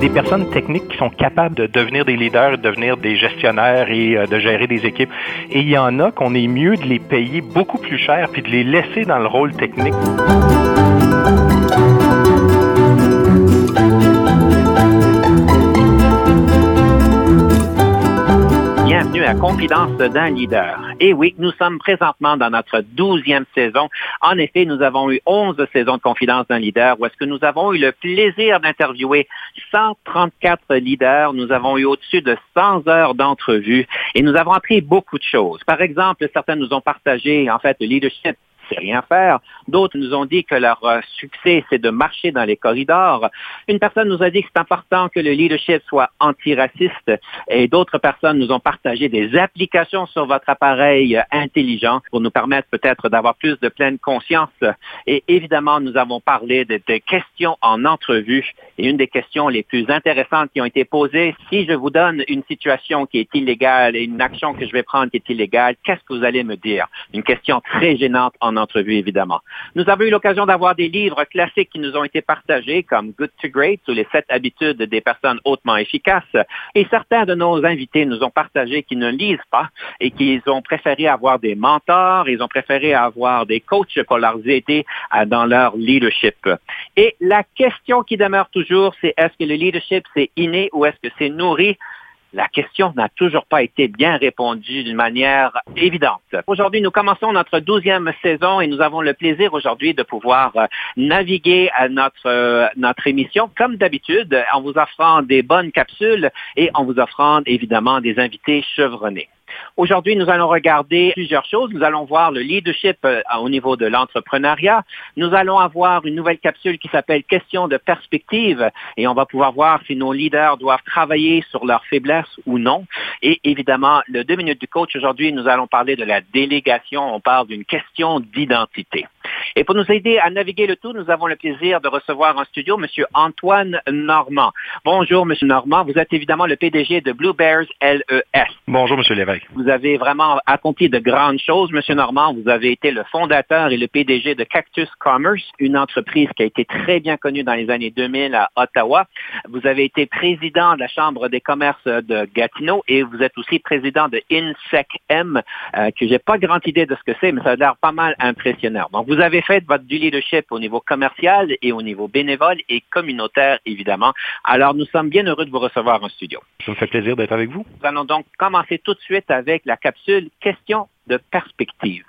Des personnes techniques qui sont capables de devenir des leaders, de devenir des gestionnaires et euh, de gérer des équipes. Et il y en a qu'on est mieux de les payer beaucoup plus cher puis de les laisser dans le rôle technique. Bienvenue à Confidence d'un leader. Et oui, nous sommes présentement dans notre douzième saison. En effet, nous avons eu onze saisons de Confidence d'un leader où est-ce que nous avons eu le plaisir d'interviewer 134 leaders. Nous avons eu au-dessus de 100 heures d'entrevues et nous avons appris beaucoup de choses. Par exemple, certains nous ont partagé, en fait, le leadership c'est rien faire. D'autres nous ont dit que leur euh, succès, c'est de marcher dans les corridors. Une personne nous a dit que c'est important que le leadership soit antiraciste et d'autres personnes nous ont partagé des applications sur votre appareil intelligent pour nous permettre peut-être d'avoir plus de pleine conscience. Et évidemment, nous avons parlé de, de questions en entrevue et une des questions les plus intéressantes qui ont été posées, si je vous donne une situation qui est illégale et une action que je vais prendre qui est illégale, qu'est-ce que vous allez me dire? Une question très gênante en entrevue, évidemment. Nous avons eu l'occasion d'avoir des livres classiques qui nous ont été partagés, comme Good to Great ou Les sept habitudes des personnes hautement efficaces. Et certains de nos invités nous ont partagé qu'ils ne lisent pas et qu'ils ont préféré avoir des mentors, ils ont préféré avoir des coachs pour leur aider dans leur leadership. Et la question qui demeure toujours, c'est est-ce que le leadership, c'est inné ou est-ce que c'est nourri? La question n'a toujours pas été bien répondue d'une manière évidente. Aujourd'hui, nous commençons notre douzième saison et nous avons le plaisir aujourd'hui de pouvoir euh, naviguer à notre, euh, notre émission comme d'habitude en vous offrant des bonnes capsules et en vous offrant évidemment des invités chevronnés. Aujourd'hui, nous allons regarder plusieurs choses. Nous allons voir le leadership euh, au niveau de l'entrepreneuriat. Nous allons avoir une nouvelle capsule qui s'appelle Question de perspective et on va pouvoir voir si nos leaders doivent travailler sur leurs faiblesses ou non. Et évidemment, le deux minutes du coach aujourd'hui, nous allons parler de la délégation. On parle d'une question d'identité. Et pour nous aider à naviguer le tout, nous avons le plaisir de recevoir en studio M. Antoine Normand. Bonjour, M. Normand. Vous êtes évidemment le PDG de Blue Bears LES. Bonjour, M. Lévesque. Vous avez vraiment accompli de grandes choses, M. Normand. Vous avez été le fondateur et le PDG de Cactus Commerce, une entreprise qui a été très bien connue dans les années 2000 à Ottawa. Vous avez été président de la Chambre des commerces de Gatineau et vous êtes aussi président de INSECM, euh, que j'ai pas grande idée de ce que c'est, mais ça a l'air pas mal impressionnant. Donc, vous avez fait votre du leadership au niveau commercial et au niveau bénévole et communautaire, évidemment. Alors, nous sommes bien heureux de vous recevoir en studio. Ça me fait plaisir d'être avec vous. Nous allons donc commencer tout de suite avec la capsule Question de perspective.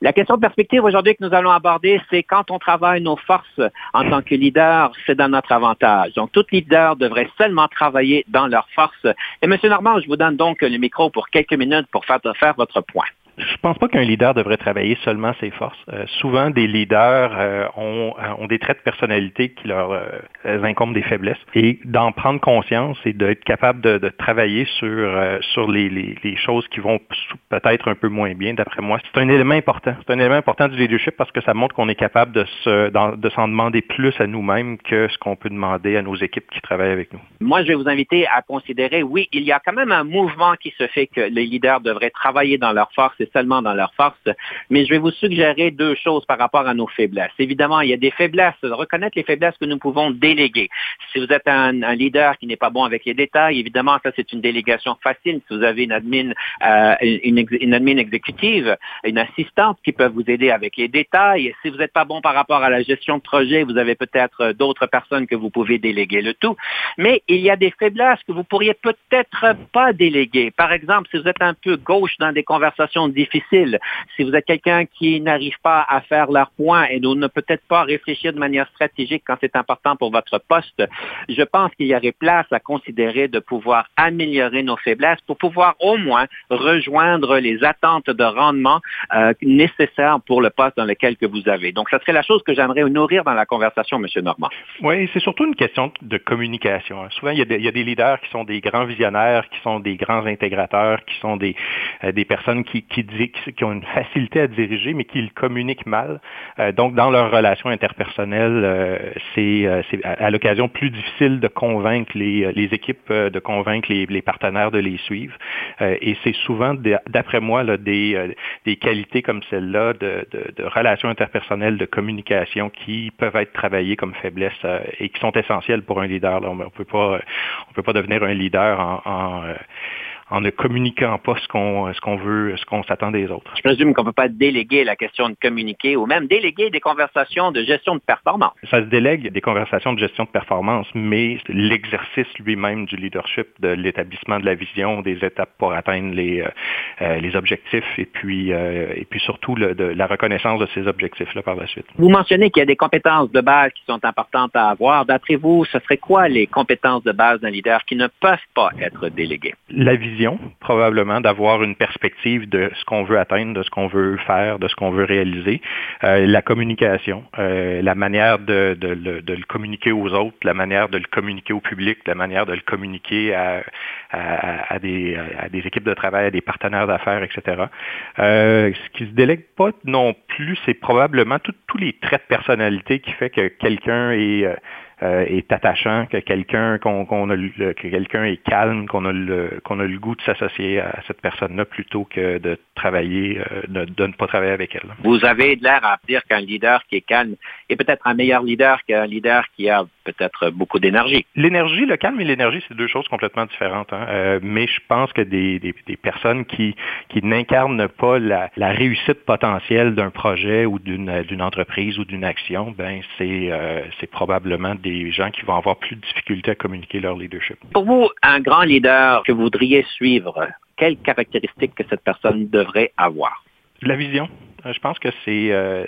La question de perspective aujourd'hui que nous allons aborder, c'est quand on travaille nos forces en tant que leader, c'est dans notre avantage. Donc, tout leader devrait seulement travailler dans leurs forces. Et M. Normand, je vous donne donc le micro pour quelques minutes pour faire, faire votre point. Je pense pas qu'un leader devrait travailler seulement ses forces. Euh, souvent, des leaders euh, ont, euh, ont, des traits de personnalité qui leur incombent des faiblesses. Et d'en prendre conscience et d'être capable de, travailler sur, sur les, choses qui vont peut-être un peu moins bien, d'après moi, c'est un élément important. C'est un élément important du leadership parce que ça montre qu'on est capable de, de s'en demander plus à nous-mêmes que ce qu'on peut demander à nos équipes qui travaillent avec nous. Moi, je vais vous inviter à considérer, oui, il y a quand même un mouvement qui se fait que les leaders devraient travailler dans leurs forces seulement dans leur force. Mais je vais vous suggérer deux choses par rapport à nos faiblesses. Évidemment, il y a des faiblesses. Reconnaître les faiblesses que nous pouvons déléguer. Si vous êtes un, leader qui n'est pas bon avec les détails, évidemment, ça c'est une délégation facile. Si vous avez une admin, euh, une, une, admin exécutive, une assistante qui peut vous aider avec les détails. Si vous n'êtes pas bon par rapport à la gestion de projet, vous avez peut-être d'autres personnes que vous pouvez déléguer le tout. Mais il y a des faiblesses que vous pourriez peut-être pas déléguer. Par exemple, si vous êtes un peu gauche dans des conversations difficiles, difficile, si vous êtes quelqu'un qui n'arrive pas à faire leur point et ne peut-être pas réfléchir de manière stratégique quand c'est important pour votre poste, je pense qu'il y aurait place à considérer de pouvoir améliorer nos faiblesses pour pouvoir au moins rejoindre les attentes de rendement euh, nécessaires pour le poste dans lequel que vous avez. Donc, ça serait la chose que j'aimerais nourrir dans la conversation, M. Normand. Oui, c'est surtout une question de communication. Hein. Souvent, il y, a des, leaders qui sont des grands visionnaires, qui sont des grands intégrateurs, qui sont des, euh, personnes qui, qui, ont une facilité à diriger, mais qui le communiquent mal. Euh, donc, dans leurs relations interpersonnelles, euh, c'est à, à l'occasion plus difficile de convaincre les, les équipes, de convaincre les, les, partenaires de les suivre. et c'est souvent, d'après moi, là, des, des qualités comme celle-là de, de, de, relations interpersonnelles, de communication qui peuvent être travaillées comme faiblesses et qui sont essentielles pour un leader. On ne peut pas, on peut pas devenir un leader en, en en ne communiquant pas ce qu'on ce qu'on veut, ce qu'on s'attend des autres. Je présume qu'on ne peut pas déléguer la question de communiquer ou même déléguer des conversations de gestion de performance. Ça se délègue des conversations de gestion de performance, mais l'exercice lui-même du leadership, de l'établissement de la vision, des étapes pour atteindre les, euh, euh les objectifs et puis euh, et puis surtout le, de, la reconnaissance de ces objectifs-là par la suite. Vous mentionnez qu'il y a des compétences de base qui sont importantes à avoir. D'après vous, ce serait quoi les compétences de base d'un leader qui ne peuvent pas être déléguées? La probablement, d'avoir une perspective de ce qu'on veut atteindre, de ce qu'on veut faire, de ce qu'on veut réaliser. Euh, la communication, euh, la manière de, de, de, le communiquer aux autres, la manière de le communiquer au public, la manière de le communiquer à, à, à, des, à des, équipes de travail, à des partenaires d'affaires, etc. Euh, ce qui se délègue pas non plus, c'est probablement tous les traits de personnalité qui fait que quelqu'un est euh, est attachant, que quelqu'un qu'on a que quelqu'un est calme, qu'on a le qu'on a le goût de s'associer à cette personne-là plutôt que de travailler, euh, de, de, ne pas travailler avec elle. Vous avez de l'air à dire qu'un leader qui est calme est peut-être un meilleur leader qu'un leader qui a peut-être beaucoup d'énergie. L'énergie, le calme et l'énergie, c'est deux choses complètement différentes. Hein. Euh, mais je pense que des, des, des personnes qui, qui n'incarnent pas la, la, réussite potentielle d'un projet ou d'une d'une entreprise ou d'une action, ben c'est euh, c'est probablement des gens qui vont avoir plus de difficultés à communiquer leur leadership. Pour vous, un grand leader que vous voudriez suivre, quelles caractéristiques que cette personne devrait avoir? La vision. Je pense que c'est euh,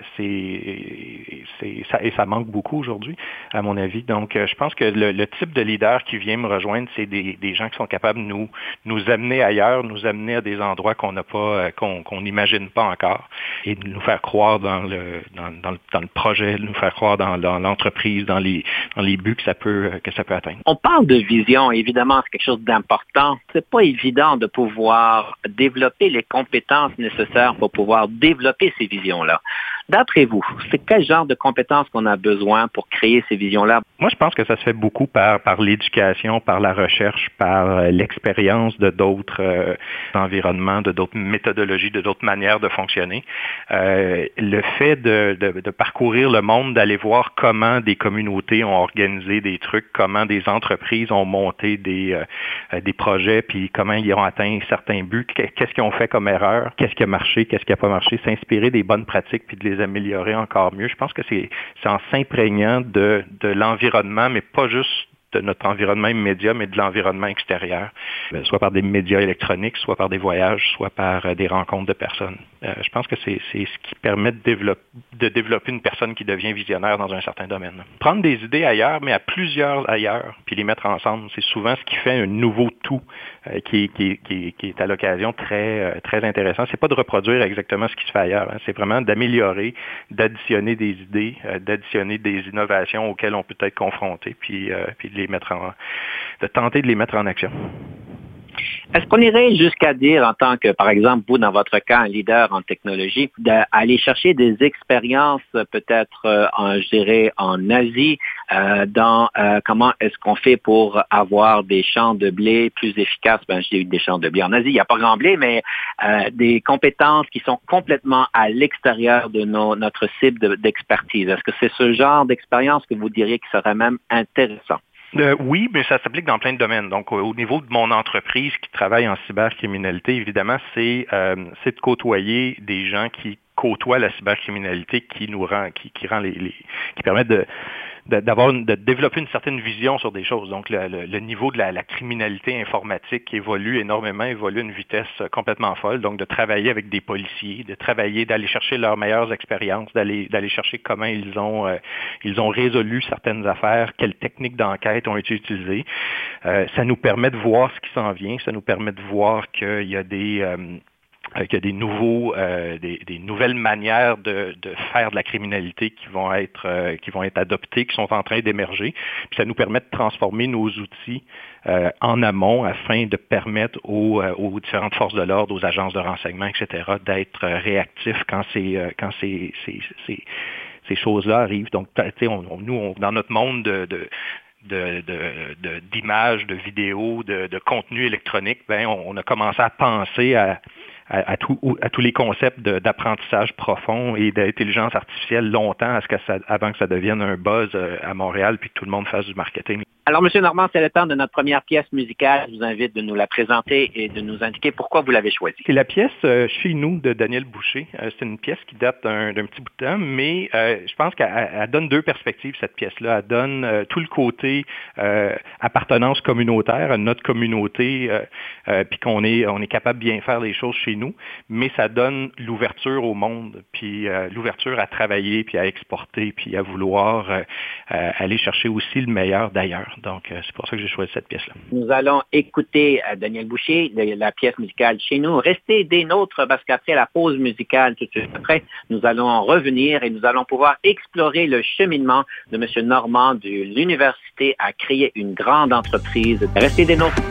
ça et ça manque beaucoup aujourd'hui, à mon avis. Donc, euh, je pense que le, type de leader qui vient me rejoindre, c'est des, gens qui sont capables de nous nous amener ailleurs, nous amener à des endroits qu'on n'a pas, euh, qu'on n'imagine pas encore, et de nous faire croire dans le dans, dans, le, dans le projet, de nous faire croire dans, dans l'entreprise, dans les dans les buts que ça peut que ça peut atteindre. On parle de vision, évidemment, c'est quelque chose d'important. C'est pas évident de pouvoir développer les compétences nécessaires pour pouvoir développer ces visions-là. D'après vous, c'est quel genre de compétences qu'on a besoin pour créer ces visions-là? Moi, je pense que ça se fait beaucoup par, par l'éducation, par la recherche, par euh, l'expérience de d'autres euh, environnements, de d'autres méthodologies, de d'autres manières de fonctionner. Euh, le fait de, de, de, parcourir le monde, d'aller voir comment des communautés ont organisé des trucs, comment des entreprises ont monté des, euh, des projets, puis comment ils ont atteint certains buts, qu'est-ce qu'ils ont fait comme erreur, qu'est-ce qui a marché, qu'est-ce qui n'a pas marché, s'inspirer des bonnes pratiques, puis de les améliorer encore mieux. Je pense que c'est en s'imprégnant de, de l'environnement, mais pas juste de notre environnement immédiat, mais de l'environnement extérieur, euh, soit par des médias électroniques, soit par des voyages, soit par euh, des rencontres de personnes. Euh, je pense que c'est ce qui permet de développer, de développer une personne qui devient visionnaire dans un certain domaine. Prendre des idées ailleurs, mais à plusieurs ailleurs, puis les mettre ensemble, c'est souvent ce qui fait un nouveau tout qui, qui, qui, est à l'occasion très, très intéressant. C'est pas de reproduire exactement ce qui se fait ailleurs, hein. c'est vraiment d'améliorer, d'additionner des idées, d'additionner des innovations auxquelles on peut être confronté, puis, puis de mettre en, de tenter de les mettre en action. Est-ce qu'on irait jusqu'à dire, en tant que, par exemple, vous, dans votre cas, un leader en technologie, d'aller chercher des expériences peut-être, euh, je dirais, en Asie, euh, dans euh, comment est-ce qu'on fait pour avoir des champs de blé plus efficaces? Ben, j'ai eu des champs de blé en Asie, il n'y a pas grand blé, mais des compétences qui sont complètement à l'extérieur de notre cible d'expertise. Est-ce que c'est ce genre d'expérience que vous diriez qui serait même intéressant? Euh, oui, mais ça s'applique dans plein de domaines. Donc, au niveau de mon entreprise qui travaille en cybercriminalité, évidemment, c'est euh, de côtoyer des gens qui côtoient la cybercriminalité qui nous rend, qui, qui rend les, les qui permettent de d'avoir de, développer une certaine vision sur des choses. Donc le, niveau de la, criminalité informatique évolue énormément, évolue à une vitesse complètement folle. Donc de travailler avec des policiers, de travailler, d'aller chercher leurs meilleures expériences, d'aller d'aller chercher comment ils ont euh, ils ont résolu certaines affaires, quelles techniques d'enquête ont été utilisées. Euh, ça nous permet de voir ce qui s'en vient, ça nous permet de voir qu'il y a des euh, qu'il y a des nouveaux, euh, des, nouvelles manières de, faire de la criminalité qui vont être euh, qui vont être adoptées, qui sont en train d'émerger. Puis ça nous permet de transformer nos outils euh, en amont afin de permettre aux, différentes forces de l'ordre, aux agences de renseignement, etc., d'être réactifs quand ces quand ces, ces, choses-là arrivent. Donc, on, nous, dans notre monde de, d'images, de, vidéos, de, de contenu électronique, ben, on, a commencé à penser à, à, tous les concepts d'apprentissage profond et d'intelligence artificielle longtemps à avant que ça devienne un buzz euh, à Montréal puis que tout le monde fasse du marketing. Alors, Monsieur Normand, c'est le temps de notre première pièce musicale. Je vous invite de nous la présenter et de nous indiquer pourquoi vous l'avez choisie. C'est la pièce euh, Chez nous de Daniel Boucher. Euh, c'est une pièce qui date d'un petit bout de temps, mais je pense qu'elle donne deux perspectives, cette pièce-là. Elle donne tout le côté appartenance communautaire à notre communauté, puis qu'on est, on est capable de bien faire les choses chez nous, mais ça donne l'ouverture au monde, puis euh, l'ouverture à travailler, puis à exporter, puis à vouloir euh, euh, aller chercher aussi le meilleur d'ailleurs. Donc, c'est pour ça que j'ai choisi cette pièce-là. Nous allons écouter Daniel Boucher, la pièce musicale chez nous. Restez des nôtres parce qu'après la pause musicale, tout de suite après, nous allons revenir et nous allons pouvoir explorer le cheminement de M. Normand de l'université à créer une grande entreprise. Restez des nôtres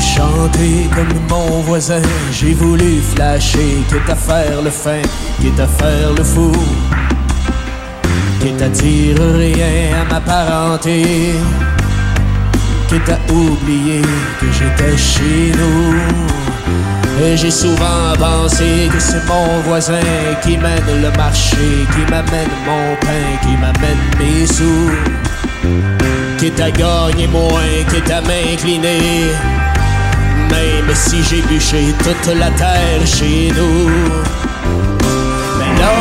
chanter comme mon voisin, j'ai voulu flasher, quitte à faire le fin, quitte à faire le fou, quitte à dire rien à ma parenté, quitte à oublier que j'étais chez nous. Et j'ai souvent pensé que c'est mon voisin qui mène le marché, qui m'amène mon pain, qui m'amène mes sous. Quitte à gagner moins, quitte à m'incliner même si j'ai bûché toute la terre chez nous. Mais là,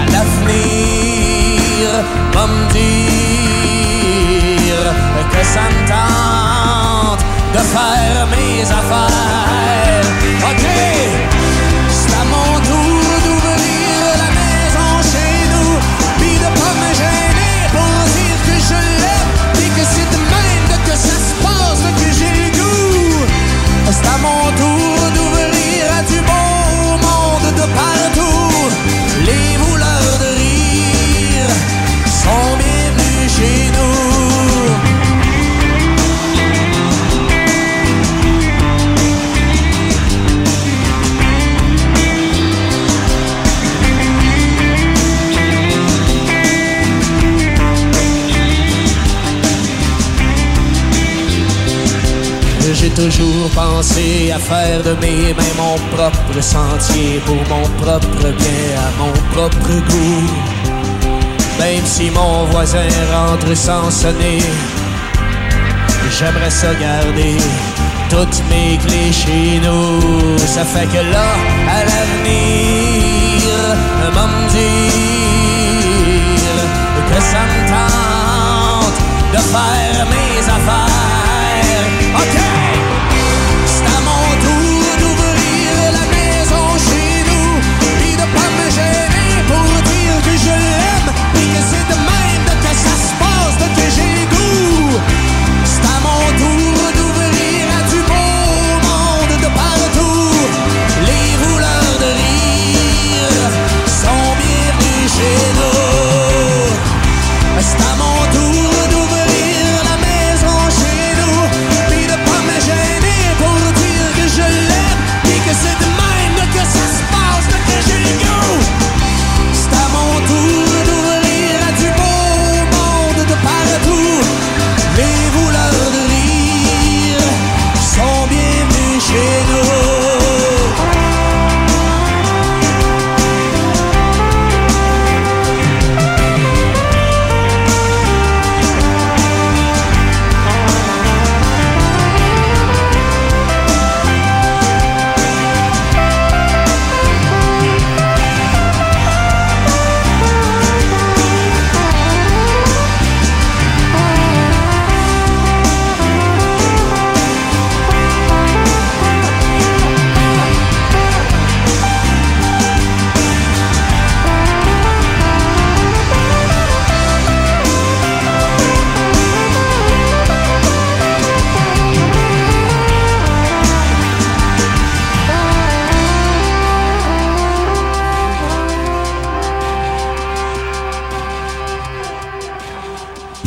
à l'avenir, va me dire que ça me tente de faire mes affaires. Ok, c'est à mon tour d'ouvrir la maison chez nous, puis de pas me gêner pour dire que je l'aime, et que c'est de même que ça se passe que j'ai le goût. C'est à mon toujours pensé à faire de mes mains mon propre sentier pour mon propre bien, à mon propre goût. Même si mon voisin rentre sans sonner, j'aimerais ça garder toutes mes clés chez nous. Ça fait que là, à l'avenir, va me dire que ça me tente de faire mes affaires.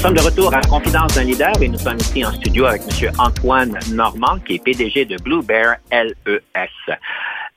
Nous sommes de retour à Confidence d'un leader et nous sommes ici en studio avec M. Antoine Normand, qui est PDG de Blue Bear LES.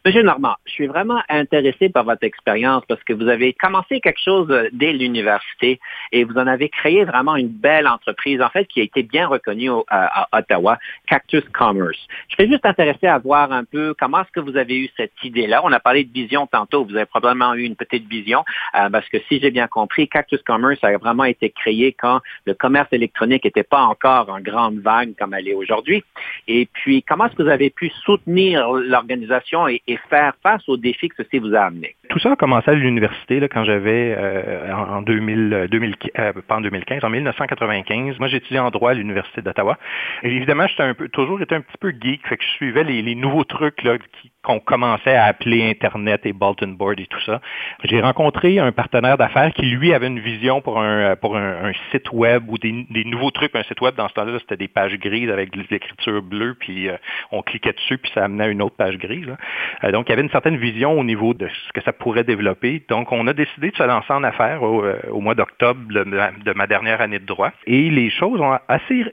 Monsieur Normand, je suis vraiment intéressé par votre expérience parce que vous avez commencé quelque chose euh, dès l'université et vous en avez créé vraiment une belle entreprise, en fait, qui a été bien reconnue à, Ottawa, Cactus Commerce. Je serais juste intéressé à voir un peu comment est-ce que vous avez eu cette idée-là. On a parlé de vision tantôt. Vous avez probablement eu une petite vision euh, parce que si j'ai bien compris, Cactus Commerce a vraiment été créé quand le commerce électronique n'était pas encore en grande vague comme elle est aujourd'hui. Et puis, comment est-ce que vous avez pu soutenir l'organisation et faire face aux défis que ceci vous a amené? Tout ça a commencé à l'université quand j'avais euh, en, 2000, 2000 euh, pas en 2015, en 1995. Moi, j'étudiais en droit à l'université d'Ottawa. Évidemment, j'étais un peu, toujours été un petit peu geek, fait que je suivais les, les nouveaux trucs là, qu'on commençait à appeler Internet et Bulletin Board et tout ça. J'ai rencontré un partenaire d'affaires qui, lui, avait une vision pour un, pour un, site web ou des, nouveaux trucs. Un site web, dans ce temps-là, c'était des pages grises avec de l'écriture bleue, puis euh, on cliquait dessus, puis ça amenait à une autre page grise. Euh, donc, il y avait une certaine vision au niveau de ce que ça pourrait développer. Donc, on a décidé de se lancer en affaires au, euh, mois d'octobre de, ma dernière année de droit. Et les choses ont assez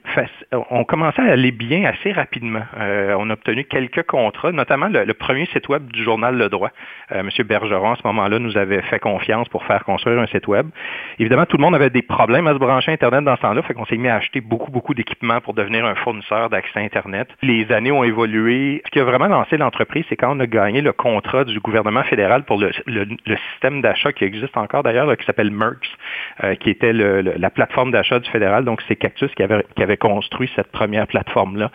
ont commencé à aller bien assez rapidement. on a obtenu quelques contrats, notamment le, premier site web du journal Le Droit. Euh, M. Bergeron, à ce moment-là, nous avait fait confiance pour faire construire un site web. Évidemment, tout le monde avait des problèmes à se brancher Internet dans ce temps-là, fait qu'on s'est mis à acheter beaucoup, beaucoup d'équipements pour devenir un fournisseur d'accès Internet. Les années ont évolué. Ce qui a vraiment lancé l'entreprise, c'est quand on a gagné le contrat du gouvernement fédéral pour le, système d'achat qui existe encore d'ailleurs, qui s'appelle MERX, euh, qui était la plateforme d'achat du fédéral. Donc, c'est Cactus qui avait, qui avait construit cette première plateforme-là.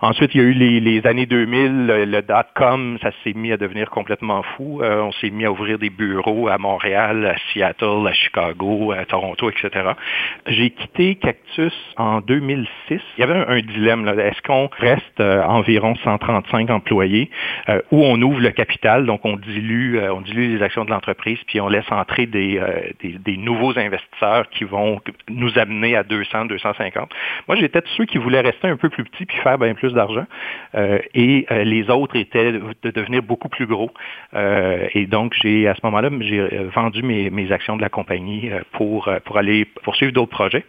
Ensuite, il y a eu les, les années 2000, le, le dot-com ça s'est mis à devenir complètement fou. Euh, on s'est mis à ouvrir des bureaux à Montréal, à Seattle, à Chicago, à Toronto, etc. J'ai quitté Cactus en 2006. Il y avait un, dilemme. Est-ce qu'on reste euh, environ 135 employés euh, ou on ouvre le capital, donc on dilue, on dilue les actions de l'entreprise, puis on laisse entrer des, des, nouveaux investisseurs qui vont nous amener à 200, 250. Moi, j'étais de ceux qui voulaient rester un peu plus petits puis faire bien plus d'argent. et les autres étaient de devenir beaucoup plus gros. Euh, et donc, j'ai à ce moment-là, j'ai euh, vendu mes, mes, actions de la compagnie euh, pour, pour aller poursuivre d'autres projets.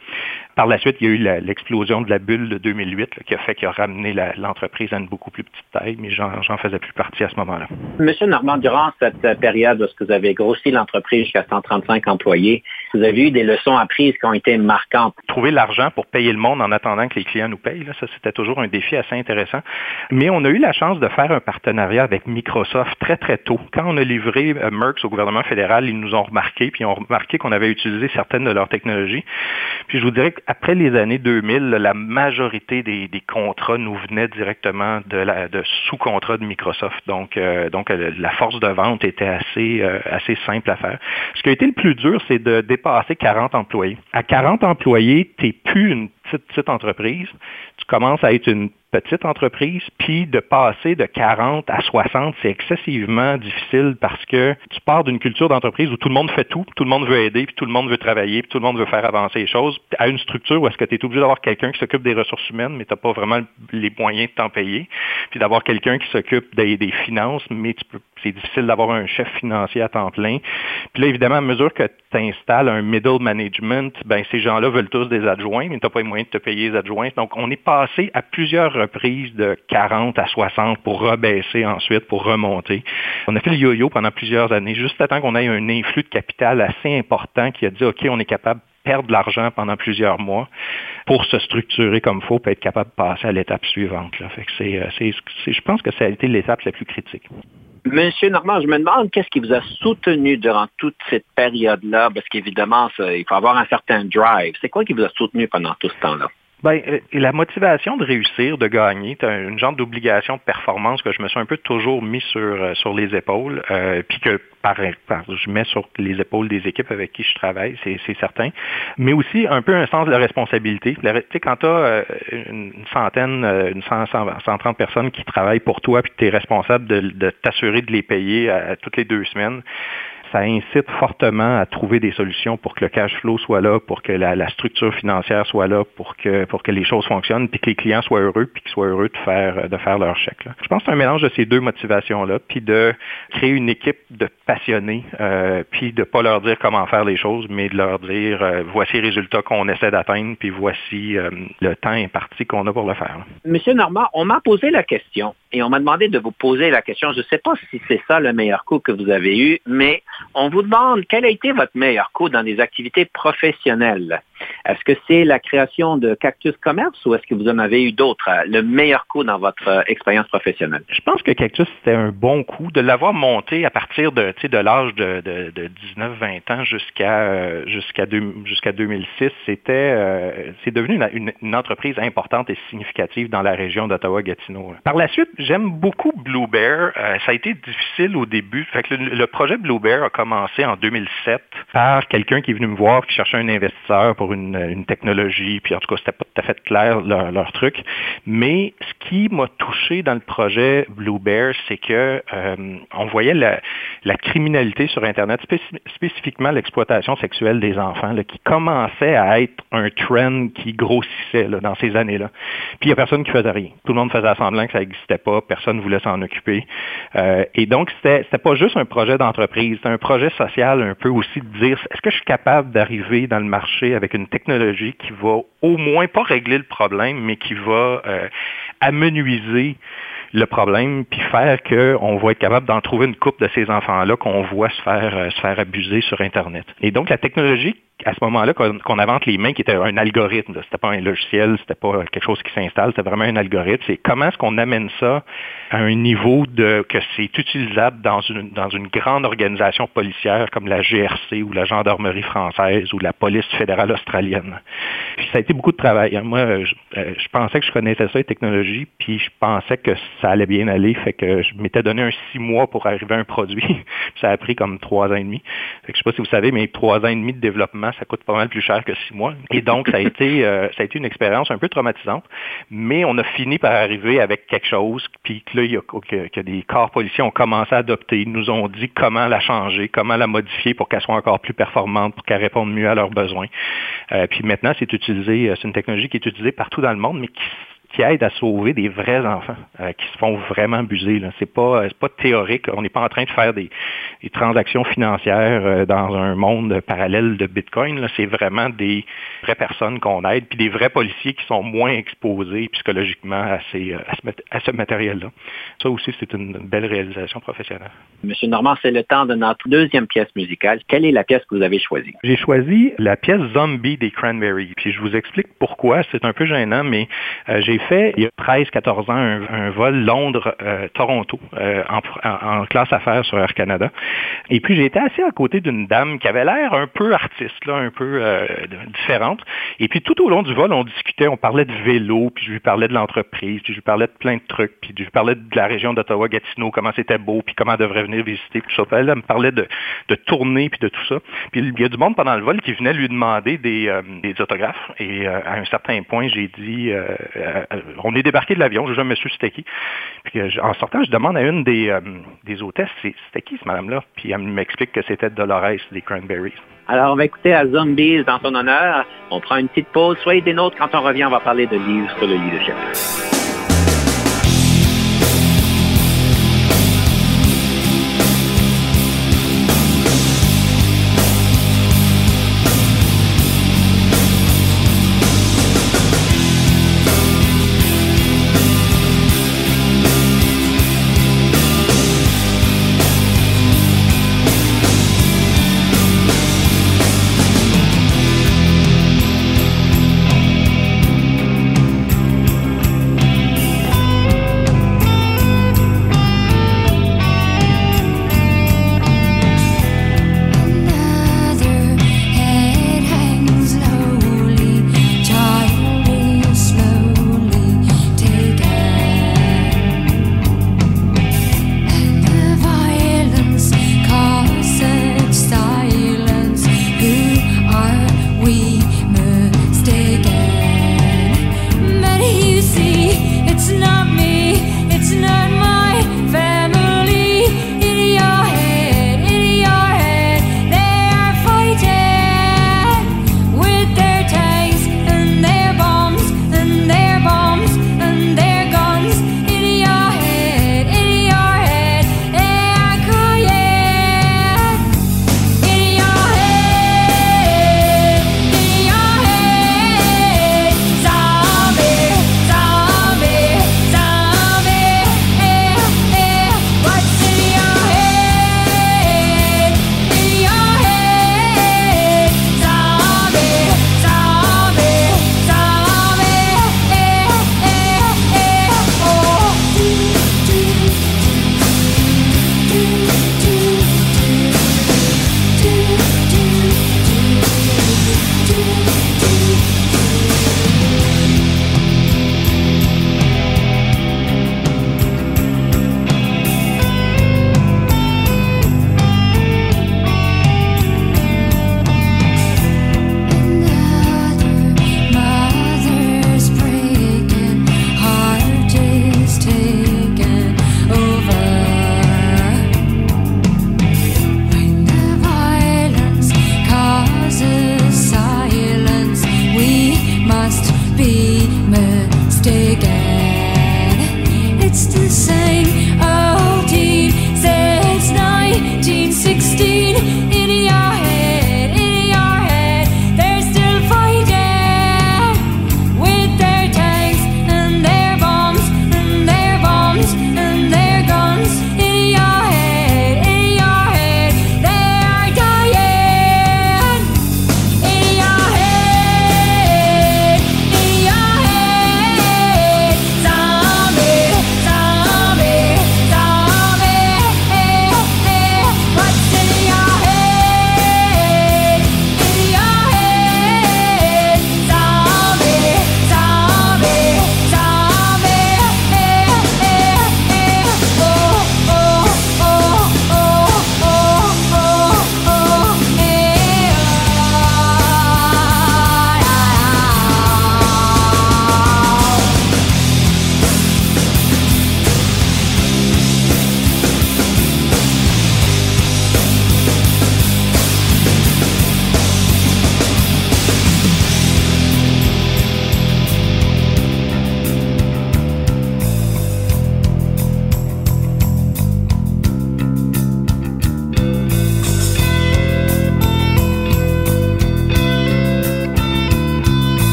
Par la suite, il y a eu l'explosion de la bulle de 2008 qui a fait qu'il a ramené l'entreprise à une beaucoup plus petite taille, mais j'en faisais plus partie à ce moment-là. Monsieur Normand, durant cette période où vous avez grossi l'entreprise jusqu'à 135 employés, vous avez eu des leçons apprises qui ont été marquantes. Trouver l'argent pour payer le monde en attendant que les clients nous payent, là, ça c'était toujours un défi assez intéressant. Mais on a eu la chance de faire un partenariat avec Microsoft très très tôt. Quand on a livré euh, Merck au gouvernement fédéral, ils nous ont remarqué, puis ils ont remarqué qu'on avait utilisé certaines de leurs technologies. Puis je vous dirais que après les années 2000, la majorité des, contrats nous venaient directement de, de sous-contrats de Microsoft. Donc, euh, donc euh, la force de vente était assez, euh, assez simple à faire. Ce qui a été le plus dur, c'est de dépasser 40 employés. À 40 employés, tu n'es plus une petite, entreprise. Tu commences à être une petite entreprise, puis de passer de 40 à 60, c'est excessivement difficile parce que tu pars d'une culture d'entreprise où tout le monde fait tout, tout le monde veut aider, puis tout le monde veut travailler, puis tout le monde veut faire avancer les choses, à une structure où est-ce que tu es obligé d'avoir quelqu'un qui s'occupe des ressources humaines, mais tu n'as pas vraiment les moyens de t'en payer, puis d'avoir quelqu'un qui s'occupe des, des, finances, mais c'est difficile d'avoir un chef financier à temps plein. Puis là, évidemment, à mesure que tu installes un middle management, ben ces gens-là veulent tous des adjoints, mais tu n'as pas les moyens de te payer les adjoints. Donc, on est passé à plusieurs reprises de 40 à 60 pour rebaisser ensuite, pour remonter. On a fait le yo-yo pendant plusieurs années, juste à temps qu'on ait un influx de capital assez important qui a dit, OK, on est capable de perdre de l'argent pendant plusieurs mois pour se structurer comme il faut, pour être capable de passer à l'étape suivante. Euh, je pense que ça a été l'étape la plus critique. Monsieur Normand, je me demande qu'est-ce qui vous a soutenu durant toute cette période-là, parce qu'évidemment, il faut avoir un certain drive. C'est quoi qui vous a soutenu pendant tout ce temps-là? Ben, euh, la motivation de réussir, de gagner, c'est une genre d'obligation de performance que je me suis un peu toujours mis sur, euh, sur les épaules, euh, puis que par, je mets sur les épaules des équipes avec qui je travaille, c'est certain, mais aussi un peu un sens de la responsabilité. Tu sais, quand tu as une centaine, une cent, 130 personnes qui travaillent pour toi, puis tu es responsable de, de t'assurer de les payer à, toutes les deux semaines, ça incite fortement à trouver des solutions pour que le cash flow soit là, pour que la, structure financière soit là, pour que, pour que les choses fonctionnent, puis que les clients soient heureux, puis qu'ils soient heureux de faire, de faire leur chèque. Je pense que c'est un mélange de ces deux motivations-là, puis de créer une équipe de passionnés, euh, puis de pas leur dire comment faire les choses, mais de leur dire euh, voici les résultats qu'on essaie d'atteindre, puis voici euh, le temps imparti qu'on a pour le faire. Monsieur Normand, on m'a posé la question et on m'a demandé de vous poser la question. Je ne sais pas si c'est ça le meilleur coup que vous avez eu, mais on vous demande quel a été votre meilleur coup dans des activités professionnelles. Est-ce que c'est la création de Cactus Commerce ou est-ce que vous en avez eu d'autres, euh, le meilleur coup dans votre euh, expérience professionnelle? Je pense que Cactus, c'était un bon coup. De l'avoir monté à partir de, de l'âge de, 19-20 ans jusqu'à euh, jusqu'à 2006, c'était c'est devenu une, entreprise importante et significative dans la région d'Ottawa-Gatineau. Par la suite, j'aime beaucoup Blue Bear. ça a été difficile au début. Fait que le, projet Blue Bear a commencé en 2007 par quelqu'un qui est venu me voir qui cherchait un investisseur pour une, technologie, puis en tout cas, c'était pas tout à fait clair leur, truc. Mais ce qui m'a touché dans le projet Blue Bear, c'est que euh, on voyait la, criminalité sur Internet, spécifiquement l'exploitation sexuelle des enfants, qui commençait à être un trend qui grossissait dans ces années-là. Puis il n'y a personne qui faisait rien. Tout le monde faisait semblant que ça n'existait pas, personne ne voulait s'en occuper. Euh, et donc, c'était pas juste un projet d'entreprise, c'était un projet social un peu aussi de dire, est-ce que je suis capable d'arriver dans le marché avec une technologie qui va au moins pas régler le problème, mais qui va euh, amenuiser le problème, puis faire qu'on va être capable d'en trouver une coupe de ces enfants-là qu'on voit se faire, euh, se faire abuser sur Internet. Et donc, la technologie à ce moment-là qu'on invente les mains qui était un algorithme. C'était pas un logiciel, c'était pas quelque chose qui s'installe, c'était vraiment un algorithme. C'est comment est-ce qu'on amène ça à un niveau de que c'est utilisable dans une dans une grande organisation policière comme la GRC ou la gendarmerie française ou la police fédérale australienne? Puis ça a été beaucoup de travail. Hein. Moi, je, euh, je, pensais que je connaissais ça les technologies, puis je pensais que ça allait bien aller, fait que je m'étais donné un six mois pour arriver à un produit. ça a pris comme trois ans et demi. Fait que je sais pas si vous savez, mais trois ans et demi de développement ça coûte pas mal plus cher que six mois. Et donc, ça a été, euh, ça a été une expérience un peu traumatisante, mais on a fini par arriver avec quelque chose, puis là, il y a, que, des corps policiers ont commencé à adopter, ils nous ont dit comment la changer, comment la modifier pour qu'elle soit encore plus performante, pour qu'elle réponde mieux à leurs besoins. Euh, puis maintenant, c'est utilisé, euh, c'est une technologie qui est utilisée partout dans le monde, mais qui qui aide à sauver des vrais enfants euh, qui se font vraiment abuser. Ce n'est pas, pas théorique. On n'est pas en train de faire des, transactions financières euh, dans un monde parallèle de Bitcoin. C'est vraiment des vraies personnes qu'on aide, puis des vrais policiers qui sont moins exposés psychologiquement à, ces, euh, à ce, matériel-là. Ça aussi, c'est une belle réalisation professionnelle. Monsieur Normand, c'est le temps de notre deuxième pièce musicale. Quelle est la pièce que vous avez choisie? J'ai choisi la pièce Zombie des Cranberries. Puis je vous explique pourquoi. C'est un peu gênant, mais j'ai il y a 13-14 ans, un, vol Londres-Toronto euh, en, classe affaires sur Air Canada. Et puis, j'ai été assis à côté d'une dame qui avait l'air un peu artiste, là, un peu euh, différente. Et puis, tout au long du vol, on discutait, on parlait de vélo, puis je lui parlais de l'entreprise, puis je lui parlais de plein de trucs, puis je lui parlais de la région d'Ottawa-Gatineau, comment c'était beau, puis comment elle devrait venir visiter, puis ça. elle, me parlait de, de tournée, puis de tout ça. Puis, il y a du monde pendant le vol qui venait lui demander des, euh, des autographes. Et à un certain point, j'ai dit euh, on est débarqué de l'avion, je ne jamais su c'était qui? Puis euh, en sortant, je demande à une des, euh, des hôtesses, c'était qui ce madame-là? Puis elle m'explique que c'était Dolores des Cranberries. Alors, on va écouter à Zombies dans son honneur. On prend une petite pause. Soyez des nôtres. Quand on revient, on va parler de livres sur le leadership.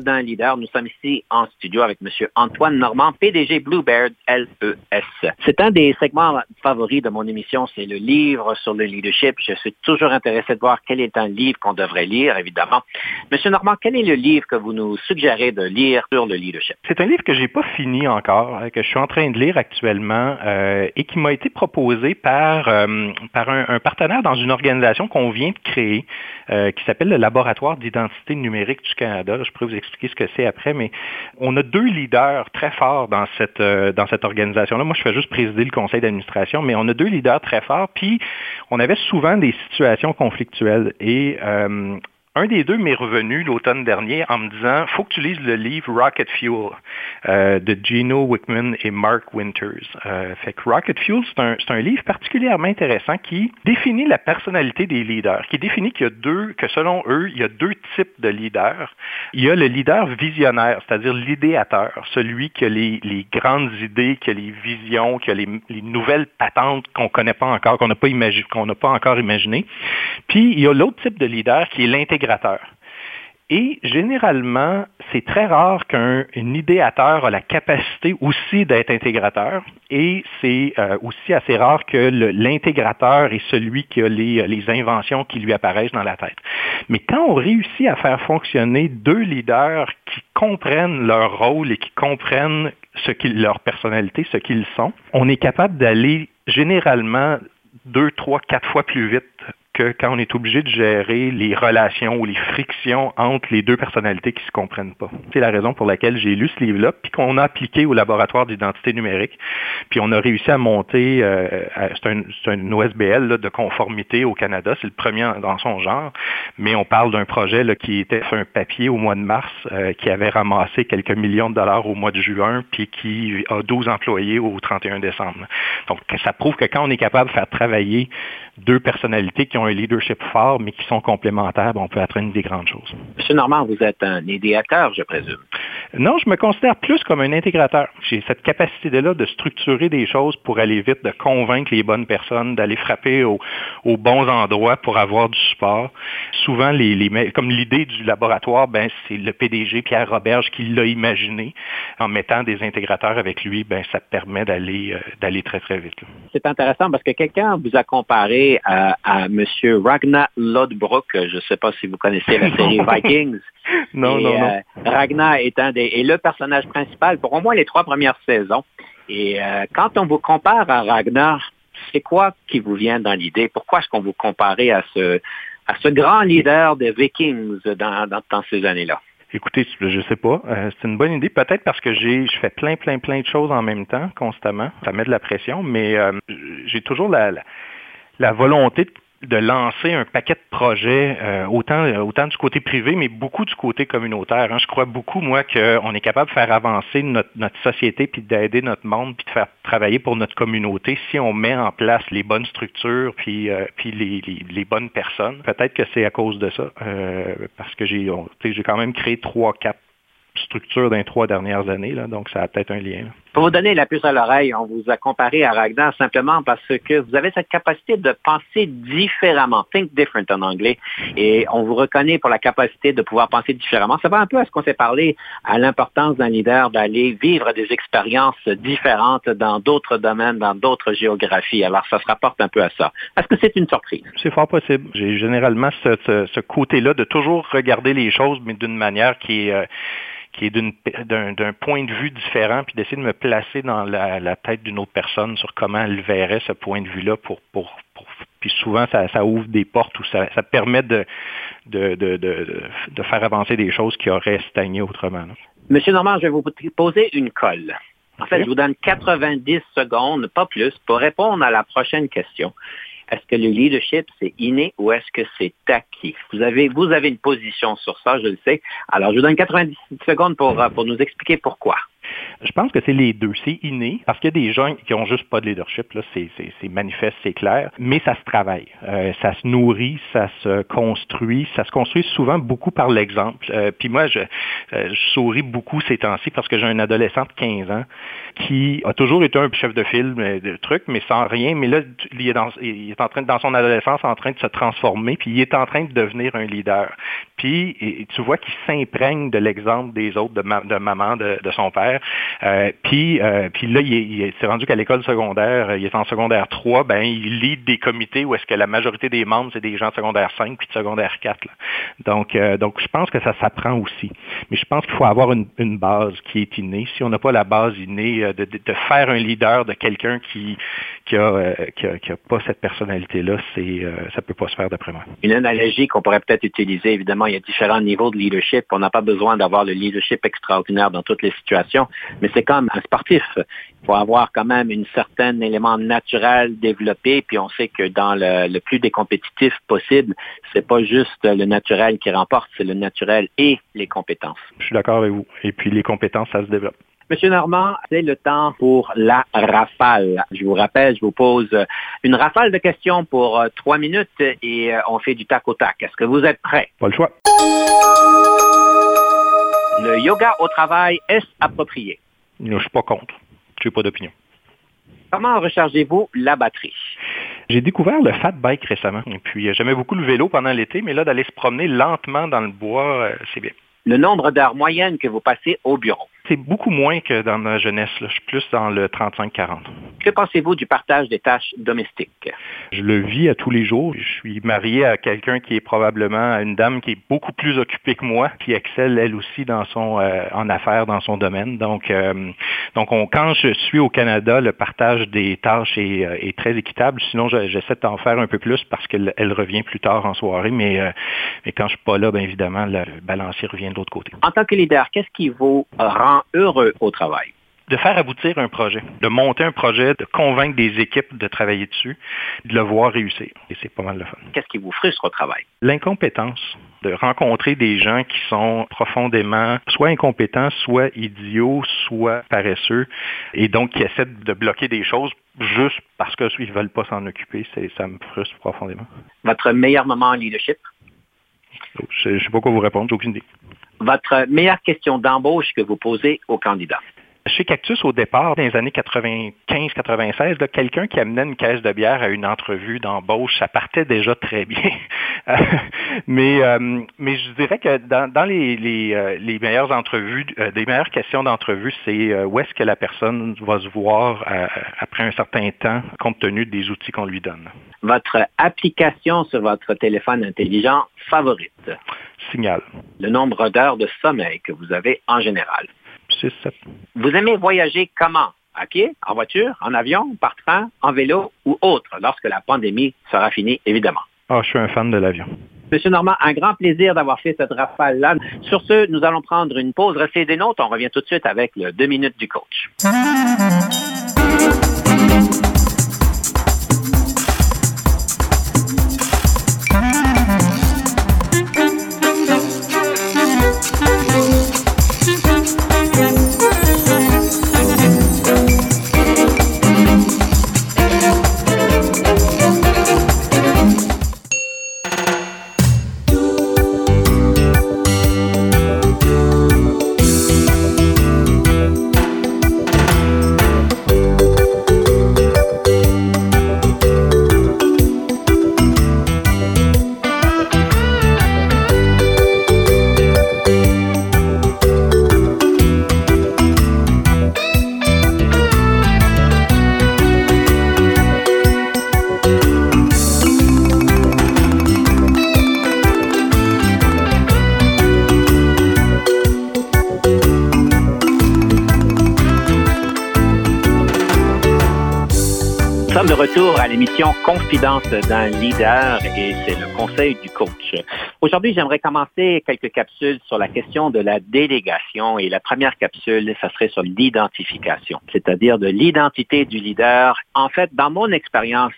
D'un leader. Nous sommes ici en studio avec M. Antoine Normand, PDG Bluebird. C'est un des segments favoris de mon émission, c'est le livre sur le leadership. Je suis toujours intéressé de voir quel est un livre qu'on devrait lire, évidemment. Monsieur Normand, quel est le livre que vous nous suggérez de lire sur le leadership? C'est un livre que j'ai pas fini encore, euh, que je suis en train de lire actuellement euh, et qui m'a été proposé par, euh, par un, partenaire dans une organisation qu'on vient de créer qui s'appelle le Laboratoire d'identité numérique du Canada. Je pourrais vous expliquer ce que c'est après, mais on a deux leaders très forts dans cette, dans cette organisation-là. Moi, je fais juste présider le conseil d'administration, mais on a deux leaders très forts, puis on avait souvent des situations conflictuelles. Et un des deux m'est revenu l'automne dernier en me disant faut que tu lises le livre Rocket Fuel euh, de Gino Wickman et Mark Winters. Euh, fait que Rocket Fuel, c'est un, un, livre particulièrement intéressant qui définit la personnalité des leaders, qui définit qu'il y a deux, que selon eux, il y a deux types de leaders. Il y a le leader visionnaire, c'est-à-dire l'idéateur, celui qui a les, les, grandes idées, qui a les visions, qui a les, les nouvelles patentes qu'on connaît pas encore, qu'on n'a pas qu'on n'a pas encore imaginé. Puis il y a l'autre type de leader qui est l'intégrateur et généralement, c'est très rare qu'un idéateur a la capacité aussi d'être intégrateur. Et c'est euh, aussi assez rare que l'intégrateur est celui qui a les, les, inventions qui lui apparaissent dans la tête. Mais quand on réussit à faire fonctionner deux leaders qui comprennent leur rôle et qui comprennent leur personnalité, ce qu'ils sont, on est capable d'aller généralement deux, trois, quatre fois plus vite que quand on est obligé de gérer les relations ou les frictions entre les deux personnalités qui ne se comprennent pas. C'est la raison pour laquelle j'ai lu ce livre-là, puis qu'on a appliqué au laboratoire d'identité numérique, puis on a réussi à monter, euh, c'est un, un, OSBL là, de conformité au Canada, c'est le premier dans son genre, mais on parle d'un projet là, qui était sur un papier au mois de mars, euh, qui avait ramassé quelques millions de dollars au mois de juin, puis qui a 12 employés au 31 décembre. Donc, ça prouve que quand on est capable de faire travailler deux personnalités qui ont un leadership fort, mais qui sont complémentaires, on peut atteindre des grandes choses. Monsieur Normand, vous êtes un idéateur, je présume. Non, je me considère plus comme un intégrateur. J'ai cette capacité-là de structurer des choses pour aller vite, de convaincre les bonnes personnes, d'aller frapper aux, bons endroits pour avoir du support. Souvent, les, comme l'idée du laboratoire, ben, c'est le PDG Pierre Roberge qui l'a imaginé. En mettant des intégrateurs avec lui, ben, ça permet d'aller, euh, d'aller très, très vite. C'est intéressant parce que quelqu'un vous a comparé à, à M. Ragnar Lodbrok. Je ne sais pas si vous connaissez la série Vikings. non, non, non. Euh, Ragnar est, un des, est le personnage principal pour au moins les trois premières saisons. Et euh, quand on vous compare à Ragnar, c'est quoi qui vous vient dans l'idée? Pourquoi est-ce qu'on vous compare à ce, à ce grand leader des Vikings dans, dans, ces années-là? Écoutez, je ne sais pas. Euh, c'est une bonne idée. Peut-être parce que j'ai, je fais plein, plein, plein de choses en même temps, constamment. Ça met de la pression, mais j'ai toujours la, la volonté de lancer un paquet de projets, euh, autant, autant du côté privé, mais beaucoup du côté communautaire. Hein. Je crois beaucoup, moi, qu'on est capable de faire avancer notre, notre société, puis d'aider notre monde, puis de faire travailler pour notre communauté si on met en place les bonnes structures, puis, euh, puis les, les, bonnes personnes. Peut-être que c'est à cause de ça, euh, parce que j'ai quand même créé trois, quatre structure dans les trois dernières années, là, donc ça a peut-être un lien. Pour vous donner la puce à l'oreille, on vous a comparé à Ragnar simplement parce que vous avez cette capacité de penser différemment, think different en anglais, et on vous reconnaît pour la capacité de pouvoir penser différemment. Ça va un peu à ce qu'on s'est parlé, à l'importance d'un leader d'aller vivre des expériences différentes dans d'autres domaines, dans d'autres géographies. Alors ça se rapporte un peu à ça. Est-ce que c'est une surprise? C'est fort possible. J'ai généralement ce, ce côté-là de toujours regarder les choses, mais d'une manière qui est... Euh, qui est d'un point de vue différent, puis d'essayer de me placer dans la, tête d'une autre personne sur comment elle verrait ce point de vue-là pour, pour, puis souvent ça, ça, ouvre des portes ou ça, ça permet de de, de, de, faire avancer des choses qui auraient stagné autrement. Monsieur Normand, je vais vous poser une colle. En fait, je vous donne 90 secondes, pas plus, pour répondre à la prochaine question. Est-ce que le leadership, c'est inné ou est-ce que c'est acquis? Vous avez, vous avez une position sur ça, je le sais. Alors, je vous donne 90 secondes pour, euh, pour nous expliquer pourquoi. Je pense que c'est les deux. C'est inné, parce qu'il y a des gens qui ont juste pas de leadership, là, c'est, manifeste, c'est clair, mais ça se travaille. Euh, ça se nourrit, ça se construit. Ça se construit souvent beaucoup par l'exemple. Euh, puis moi, je, euh, je, souris beaucoup ces temps-ci parce que j'ai un adolescent de 15 ans qui a toujours été un chef de film, de trucs, mais sans rien. Mais là, il est, dans, il est en train, dans son adolescence, en train de se transformer, puis il est en train de devenir un leader. Puis tu vois qu'il s'imprègne de l'exemple des autres, de, maman, de son père. Euh, puis, euh, puis là, il, s'est rendu qu'à l'école secondaire, il est en secondaire 3, ben il lead des comités où est-ce que la majorité des membres, c'est des gens de secondaire 5 puis de secondaire 4. Donc, euh, donc, je pense que ça s'apprend aussi. Mais je pense qu'il faut avoir une, base qui est innée. Si on n'a pas la base innée de, faire un leader de quelqu'un qui qui a, qui a, pas cette personnalité-là, c'est ça peut pas se faire d'après moi. Une analogie qu'on pourrait peut-être utiliser, évidemment, il y a différents niveaux de leadership. On n'a pas besoin d'avoir le leadership extraordinaire dans toutes les situations mais c'est comme un sportif. Il faut avoir quand même un certain élément naturel développé, puis on sait que dans le, plus des compétitifs possible, c'est pas juste le naturel qui remporte, c'est le naturel et les compétences. Je suis d'accord avec vous. Et puis les compétences, ça se développe. Monsieur Normand, c'est le temps pour la rafale. Je vous rappelle, je vous pose une rafale de questions pour euh, trois minutes et euh, on fait du tac au tac. Est-ce que vous êtes prêt? Pas le choix. Le yoga au travail, est-ce approprié? Je ne suis pas contre. Je n'ai pas d'opinion. Comment rechargez-vous la batterie? J'ai découvert le fat bike récemment. Et puis, euh, j'aimais beaucoup le vélo pendant l'été, mais là, d'aller se promener lentement dans le bois, euh, c'est bien. Le nombre d'heures moyennes que vous passez au bureau? C'est beaucoup moins que dans ma jeunesse. Je suis plus dans le 35-40. Que pensez-vous du partage des tâches domestiques? Je le vis à tous les jours. Je suis marié à quelqu'un qui est probablement une dame qui est beaucoup plus occupée que moi, qui excelle elle aussi dans son euh, en affaires dans son domaine. Donc, euh, donc quand je suis au Canada, le partage des tâches est, euh, très équitable. Sinon, j'essaie d'en faire un peu plus parce qu'elle revient plus tard en soirée. Mais, mais quand je suis pas là, bien évidemment, le balancier revient de l'autre côté. En tant que leader, qu'est-ce qui vous rend heureux au travail? de faire aboutir un projet, de monter un projet, de convaincre des équipes de travailler dessus, de le voir réussir. Et c'est pas mal de fun. Qu'est-ce qui vous frustre au travail? L'incompétence. De rencontrer des gens qui sont profondément soit incompétents, soit idiots, soit paresseux, et donc qui essaient de bloquer des choses juste parce qu'ils ne veulent pas s'en occuper. Ça me frustre profondément. Votre meilleur moment en leadership? Je ne sais pas quoi vous répondre, j'ai aucune idée. Votre meilleure question d'embauche que vous posez aux candidats? Chez Cactus, au départ, dans les années 95-96, quelqu'un qui amenait une caisse de bière à une entrevue d'embauche, ça partait déjà très bien. mais, euh, mais je dirais que dans, les, les, euh, les, meilleures entrevues, euh, des meilleures questions d'entrevue, c'est où est-ce que la personne va se voir après un certain temps, compte tenu des outils qu'on lui donne? Votre application sur votre téléphone intelligent favorite? Signal. Le nombre d'heures de sommeil que vous avez en général? Vous aimez voyager comment? À pied, en voiture, en avion, par train, en vélo ou autre, lorsque la pandémie sera finie, évidemment? Ah, je suis un fan de l'avion. Monsieur Normand, un grand plaisir d'avoir fait cette rafale-là. Sur ce, nous allons prendre une pause. Restez des notes. On revient tout de suite avec le deux minutes du coach. D'un leader et c'est le conseil du coach. Aujourd'hui, j'aimerais commencer quelques capsules sur la question de la délégation et la première capsule, ça serait sur l'identification, c'est-à-dire de l'identité du leader. En fait, dans mon expérience,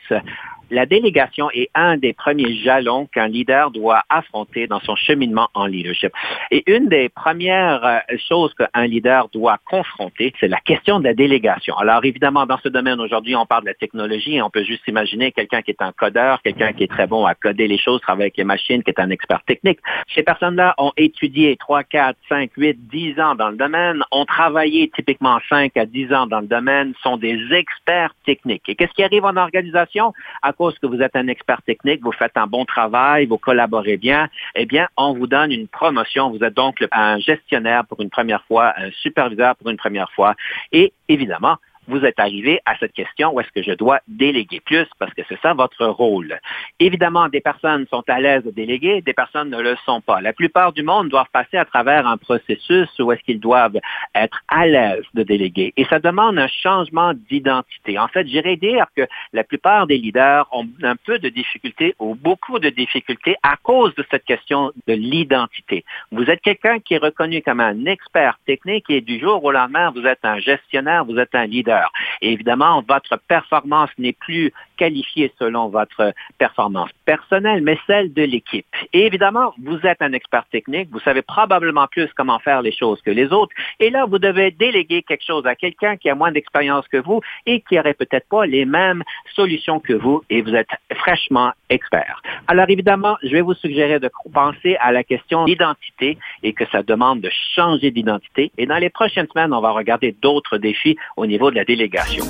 la délégation est un des premiers jalons qu'un leader doit affronter dans son cheminement en leadership. Et une des premières euh, choses qu'un leader doit confronter, c'est la question de la délégation. Alors évidemment, dans ce domaine aujourd'hui, on parle de la technologie et on peut juste imaginer quelqu'un qui est un codeur, quelqu'un qui est très bon à coder les choses, travailler avec les machines, qui est un expert technique. Ces personnes-là ont étudié 3, 4, 5, 8, 10 ans dans le domaine, ont travaillé typiquement 5 à 10 ans dans le domaine, sont des experts techniques. Et qu'est-ce qui arrive en organisation? Cause que vous êtes un expert technique, vous faites un bon travail, vous collaborez bien, eh bien, on vous donne une promotion. Vous êtes donc un gestionnaire pour une première fois, un superviseur pour une première fois. Et évidemment, vous êtes arrivé à cette question où est-ce que je dois déléguer plus parce que c'est ça votre rôle. Évidemment, des personnes sont à l'aise de déléguer, des personnes ne le sont pas. La plupart du monde doivent passer à travers un processus où est-ce qu'ils doivent être à l'aise de déléguer. Et ça demande un changement d'identité. En fait, j'irais dire que la plupart des leaders ont un peu de difficultés ou beaucoup de difficultés à cause de cette question de l'identité. Vous êtes quelqu'un qui est reconnu comme un expert technique et du jour au lendemain, vous êtes un gestionnaire, vous êtes un leader et évidemment, votre performance n'est plus qualifiée selon votre performance personnelle, mais celle de l'équipe. Et évidemment, vous êtes un expert technique, vous savez probablement plus comment faire les choses que les autres, et là, vous devez déléguer quelque chose à quelqu'un qui a moins d'expérience que vous et qui n'aurait peut-être pas les mêmes solutions que vous, et vous êtes fraîchement expert. Alors évidemment, je vais vous suggérer de penser à la question d'identité et que ça demande de changer d'identité. Et dans les prochaines semaines, on va regarder d'autres défis au niveau de la délégation.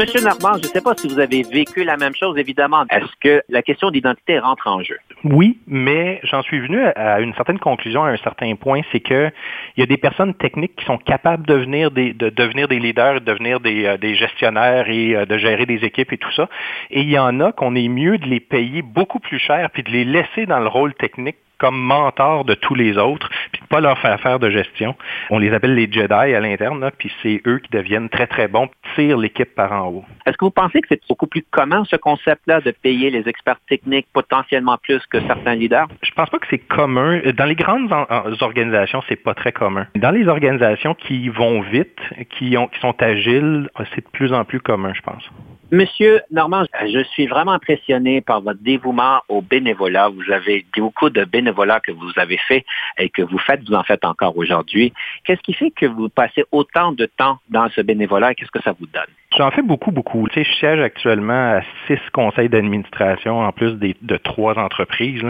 Monsieur Normand, je ne sais pas si vous avez vécu la même chose, évidemment. Est-ce que la question d'identité rentre en jeu? Oui, mais j'en suis venu à une certaine conclusion à un certain point, c'est que il y a des personnes techniques qui sont capables de devenir des, leaders, de devenir des, euh, gestionnaires et euh, de gérer des équipes et tout ça. Et il y en a qu'on est mieux de les payer beaucoup plus cher puis de les laisser dans le rôle technique comme mentor de tous les autres, puis de pas leur faire faire de gestion. On les appelle les Jedi à l'interne, puis c'est eux qui deviennent très très bons, tirent l'équipe par en haut. Est-ce que vous pensez que c'est beaucoup plus commun ce concept-là de payer les experts techniques potentiellement plus que certains leaders? Je pense pas que c'est commun. Dans les grandes organisations, c'est pas très commun. Dans les organisations qui vont vite, qui ont qui sont agiles, c'est de plus en plus commun, je pense. Monsieur Normand, je suis vraiment impressionné par votre dévouement au bénévolat. Vous avez beaucoup de bénévolat que vous avez fait et que vous faites, vous en faites encore aujourd'hui. Qu'est-ce qui fait que vous passez autant de temps dans ce bénévolat? Et qu'est-ce que ça vous donne? J'en fais beaucoup, beaucoup. Tu sais, je siège actuellement à six conseils d'administration en plus des, de trois entreprises.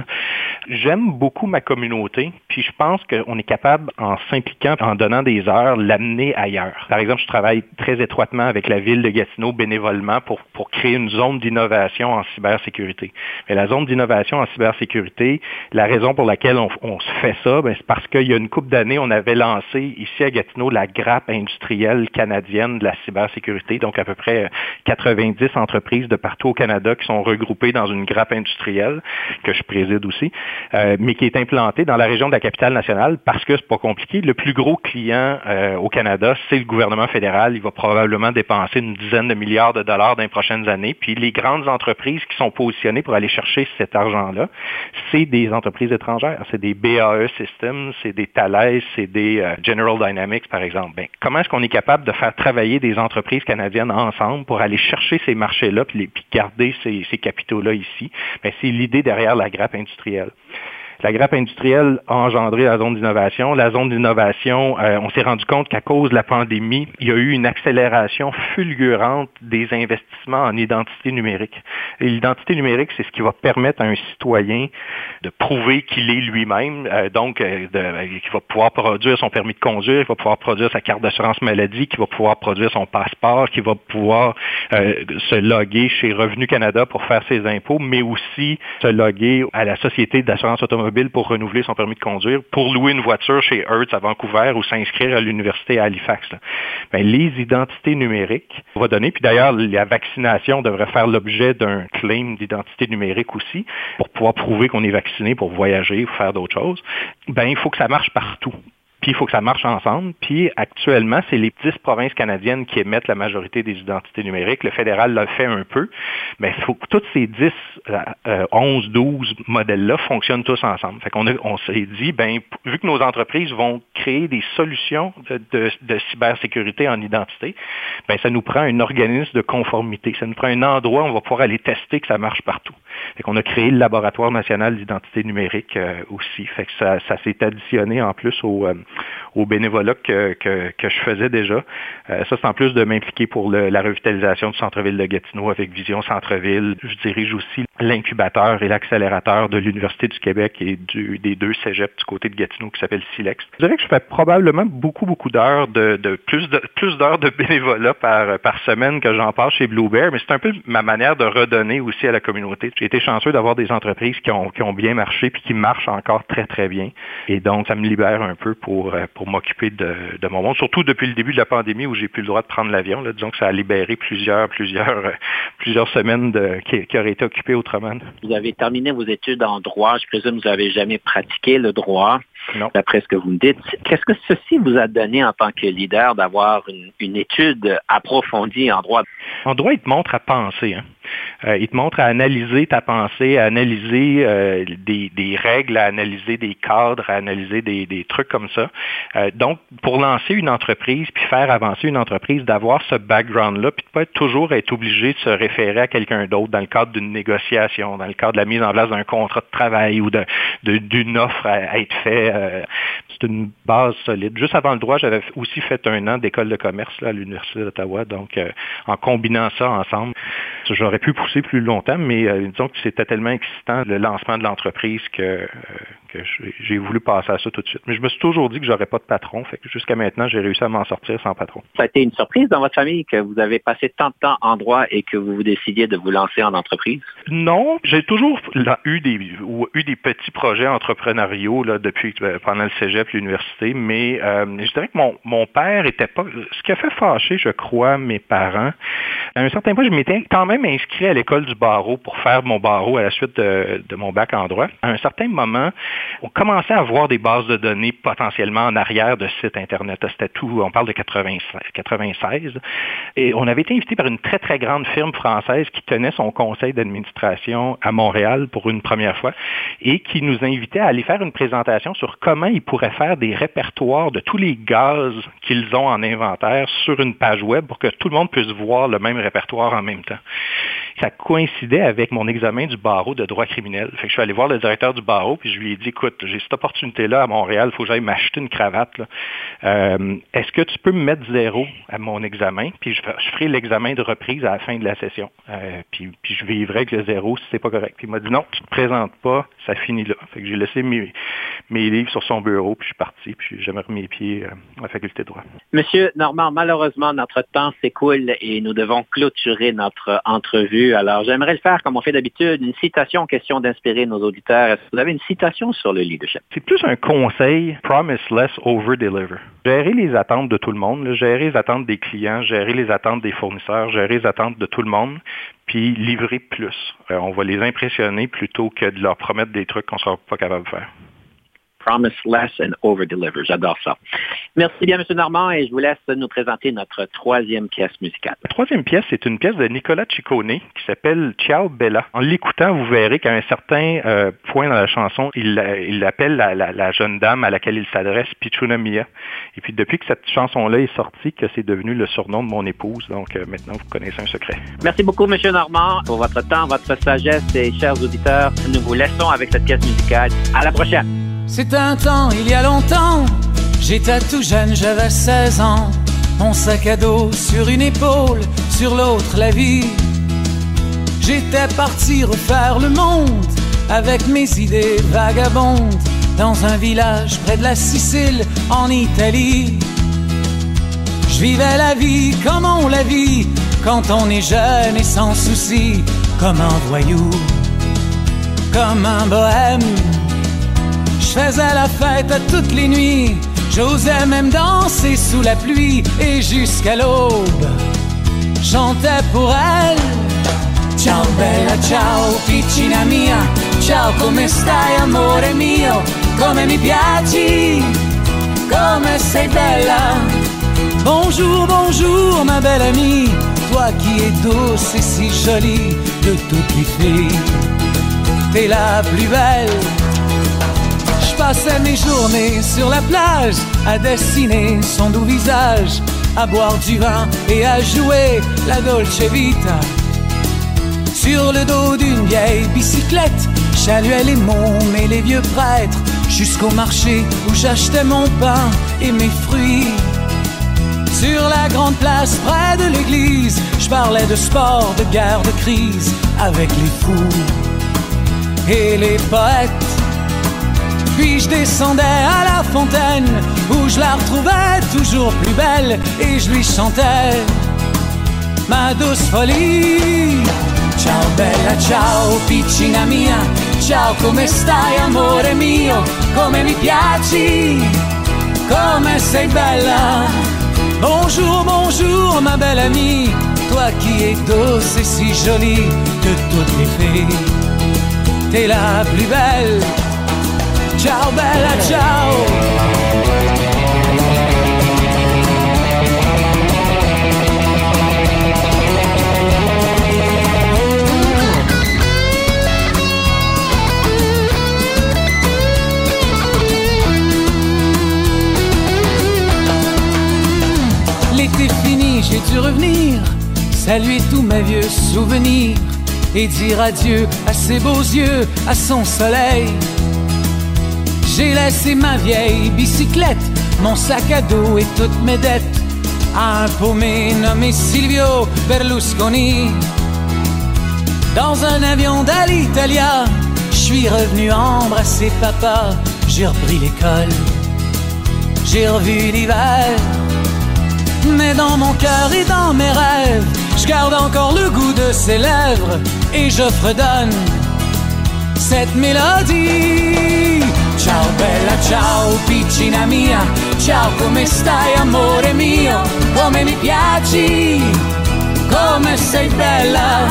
J'aime beaucoup ma communauté, puis je pense qu'on est capable, en s'impliquant, en donnant des heures, l'amener ailleurs. Par exemple, je travaille très étroitement avec la ville de Gatineau bénévolement pour, pour créer une zone d'innovation en cybersécurité. Mais la zone d'innovation en cybersécurité, la raison pour laquelle on, on se fait ça, ben, c'est parce qu'il y a une couple d'années, on avait lancé ici à Gatineau la grappe industrielle canadienne de la cybersécurité à peu près 90 entreprises de partout au Canada qui sont regroupées dans une grappe industrielle que je préside aussi, euh, mais qui est implantée dans la région de la capitale nationale parce que c'est pas compliqué. Le plus gros client euh, au Canada, c'est le gouvernement fédéral. Il va probablement dépenser une dizaine de milliards de dollars dans les prochaines années. Puis les grandes entreprises qui sont positionnées pour aller chercher cet argent-là, c'est des entreprises étrangères. C'est des BAE Systems, c'est des Thales, c'est des euh, General Dynamics, par exemple. Ben, comment est-ce qu'on est capable de faire travailler des entreprises canadiennes ensemble pour aller chercher ces marchés-là puis, garder ces, capitaux-là ici. Ben, c'est l'idée derrière la grappe industrielle. La grappe industrielle a engendré la zone d'innovation. La zone d'innovation, euh, on s'est rendu compte qu'à cause de la pandémie, il y a eu une accélération fulgurante des investissements en identité numérique. l'identité numérique, c'est ce qui va permettre à un citoyen de prouver qu'il est lui-même, euh, donc euh, qu'il va pouvoir produire son permis de conduire, qu'il va pouvoir produire sa carte d'assurance maladie, qu'il va pouvoir produire son passeport, qu'il va pouvoir se loguer chez Revenu Canada pour faire ses impôts, mais aussi se loguer à la Société d'assurance automobile pour renouveler son permis de conduire, pour louer une voiture chez Hertz à Vancouver ou s'inscrire à l'université à Halifax. Ben, les identités numériques, on va donner, puis d'ailleurs, la vaccination devrait faire l'objet d'un claim d'identité numérique aussi, pour pouvoir prouver qu'on est vacciné pour voyager ou faire d'autres choses. Ben, il faut que ça marche partout. Puis il faut que ça marche ensemble. Puis actuellement, c'est les 10 provinces canadiennes qui émettent la majorité des identités numériques. Le fédéral l'a fait un peu. Mais il faut que tous ces 10, 11, 12 modèles-là fonctionnent tous ensemble. Fait qu'on on s'est dit, ben, vu que nos entreprises vont créer des solutions de, cybersécurité en identité, ben, ça nous prend un organisme de conformité. Ça nous prend un endroit où on va pouvoir aller tester que ça marche partout. Fait qu'on a créé le laboratoire national d'identité numérique euh, aussi. Fait que ça, s'est additionné en plus au, euh, au bénévolat que, que, je faisais déjà. Euh, ça, c'est en plus de m'impliquer pour la revitalisation du centre-ville de Gatineau avec Vision Centre-ville. Je dirige aussi l'incubateur et l'accélérateur de l'Université du Québec et du, des deux cégeps du côté de Gatineau qui s'appelle Silex. Je dirais que je fais probablement beaucoup, beaucoup d'heures de, de, plus de plus d'heures de bénévolat par, par semaine que j'en passe chez Blue Bear, mais c'est un peu ma manière de redonner aussi à la communauté. J'ai été chanceux d'avoir des entreprises qui ont, qui ont bien marché puis qui marchent encore très, très bien. Et donc, ça me libère un peu pour, euh, pour m'occuper de, de mon monde, surtout depuis le début de la pandémie où j'ai plus le droit de prendre l'avion. Disons que ça a libéré plusieurs, plusieurs, euh, plusieurs semaines de, qui, qui auraient été occupées autrement. Vous avez terminé vos études en droit. Je présume que vous n'avez jamais pratiqué le droit. Non. D'après ce que vous me dites, qu'est-ce que ceci vous a donné en tant que leader d'avoir une, une étude approfondie en droit? En droit, il te montre à penser. Hein. Euh, il te montre à analyser ta pensée, à analyser euh, des, des, règles, à analyser des cadres, à analyser des, des trucs comme ça. Euh, donc, pour lancer une entreprise, puis faire avancer une entreprise, d'avoir ce background-là, puis de pas être toujours être obligé de se référer à quelqu'un d'autre dans le cadre d'une négociation, dans le cadre de la mise en place d'un contrat de travail ou d'une offre à, être fait. c'est une base solide. Juste avant le droit, j'avais aussi fait un an d'école de commerce là, à l'Université d'Ottawa. Donc, en combinant ça ensemble, j'aurais pu pousser plus longtemps, mais euh, disons que c'était tellement excitant le lancement de l'entreprise que, euh, que j'ai voulu passer à ça tout de suite. Mais je me suis toujours dit que j'aurais pas de patron. Fait que jusqu'à maintenant, j'ai réussi à m'en sortir sans patron. Ça a été une surprise dans votre famille que vous avez passé tant de temps en droit et que vous vous décidiez de vous lancer en entreprise? Non, j'ai toujours eu des eu des petits projets entrepreneuriaux là, depuis euh, pendant le cégep, l'université, mais euh, je dirais que mon, mon père était pas. Ce qui a fait fâcher, je crois, mes parents. À un certain point, je m'étais quand même inscrit à l'école du barreau pour faire mon barreau à la suite de, de mon bac en droit. À un certain moment, on commençait à voir des bases de données potentiellement en arrière de sites Internet. C'était tout, on parle de 96. Et on avait été invité par une très, très grande firme française qui tenait son conseil d'administration à Montréal pour une première fois et qui nous invitait à aller faire une présentation sur comment ils pourraient faire des répertoires de tous les gaz qu'ils ont en inventaire sur une page web pour que tout le monde puisse voir le même répertoire en même temps ça coïncidait avec mon examen du barreau de droit criminel. Fait que je suis allé voir le directeur du barreau, puis je lui ai dit, écoute, j'ai cette opportunité-là à Montréal, il faut que j'aille m'acheter une cravate. Euh, est-ce que tu peux me mettre zéro à mon examen, puis je, ferai l'examen de reprise à la fin de la session. Euh, puis, je vivrai avec le zéro si c'est pas correct. Il m'a dit, non, tu te présentes pas, ça finit là. Fait que j'ai laissé mes, livres sur son bureau, puis je suis parti, puis j'ai jamais remis mes pieds euh, à la faculté de droit. Monsieur Normand, malheureusement, notre temps s'écoule et nous devons clôturer notre entrevue. Alors, j'aimerais le faire comme on fait d'habitude, une citation, question d'inspirer nos auditeurs. Vous avez une citation sur le leadership? C'est plus un conseil, promise less, over deliver. Gérer les attentes de tout le monde, gérer les attentes des clients, gérer les attentes des fournisseurs, gérer les attentes de tout le monde, puis livrer plus. Euh, on va les impressionner plutôt que de leur promettre des trucs qu'on ne sera pas capable de faire. Promise less and over deliver. J'adore ça. Merci bien, M. Normand, et je vous laisse nous présenter notre troisième pièce musicale. La troisième pièce, c'est une pièce de Nicolas Ciccone qui s'appelle Ciao Bella. En l'écoutant, vous verrez qu'à un certain euh, point dans la chanson, il, il appelle la, jeune dame à laquelle il s'adresse Pichuna Mia. Et puis depuis que cette chanson-là est sortie, que c'est devenu le surnom de mon épouse. Donc euh, maintenant, vous connaissez un secret. Merci beaucoup, M. Normand, pour votre temps, votre sagesse et chers auditeurs. Nous vous laissons avec cette pièce musicale. À la prochaine. C'est un temps, il y a longtemps, j'étais tout jeune, j'avais 16 ans. Mon sac à dos sur une épaule, sur l'autre la vie. J'étais parti refaire le monde avec mes idées vagabondes dans un village près de la Sicile en Italie. Je vivais la vie comme on la vit quand on est jeune et sans souci, comme un voyou, comme un bohème je faisais la fête toutes les nuits, j'osais même danser sous la pluie et jusqu'à l'aube. Chantais pour elle. Ciao bella, ciao piccina mia, ciao come stai amore mio, come mi piaci, come c'est belle. Bonjour, bonjour, ma belle amie, toi qui es douce et si jolie de toutes les filles. T'es la plus belle. Passais mes journées sur la plage à dessiner son doux visage, à boire du vin et à jouer la Dolce Vita. Sur le dos d'une vieille bicyclette, j'alluais les mômes et les vieux prêtres jusqu'au marché où j'achetais mon pain et mes fruits. Sur la grande place près de l'église, je parlais de sport, de guerre, de crise avec les fous et les poètes. Puis je descendais à la fontaine où je la retrouvais toujours plus belle et je lui chantais ma douce folie. Ciao bella, ciao piccina mia, ciao come stai amore mio, come mi piaci, come sei bella. Bonjour, bonjour ma belle amie, toi qui es douce et si jolie de toutes les filles, t'es la plus belle. Ciao bella, ciao. L'été fini, j'ai dû revenir, saluer tous mes vieux souvenirs et dire adieu à ses beaux yeux, à son soleil. J'ai laissé ma vieille bicyclette, mon sac à dos et toutes mes dettes à un paumé nommé Silvio Berlusconi. Dans un avion d'Alitalia, je suis revenu embrasser papa, j'ai repris l'école, j'ai revu l'hiver. Mais dans mon cœur et dans mes rêves, je garde encore le goût de ses lèvres et je fredonne cette mélodie. Ciao bella, ciao piccina mia, ciao come stai amore mio, come mi piaci, come sei bella.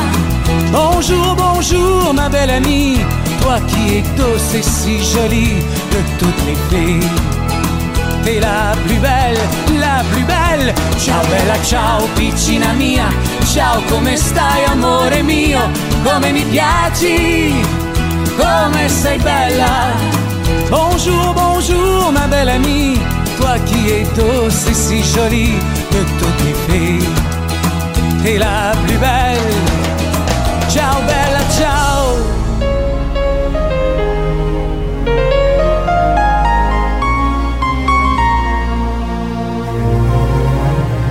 Bonjour, bonjour ma belle amie, toi qui es douce et si jolie de toutes les filles. T'es la plus belle, la plus belle. Ciao bella, ciao piccina mia. Ciao come stai amore mio? Come mi piaci? Come sei bella? Bonjour, bonjour ma belle amie. Toi qui es et si jolie de toutes les filles. T'es la plus belle. Ciao bella, ciao.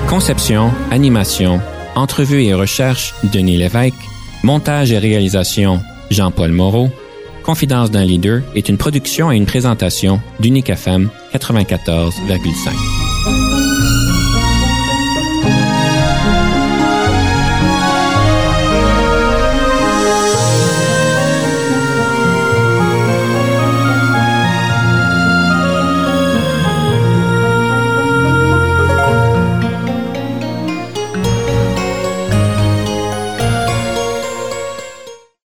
Conception, animation, entrevue et recherche, Denis Lévesque. Montage et réalisation, Jean-Paul Moreau. Confidence d'un leader est une production et une présentation d'Unique FM 94,5.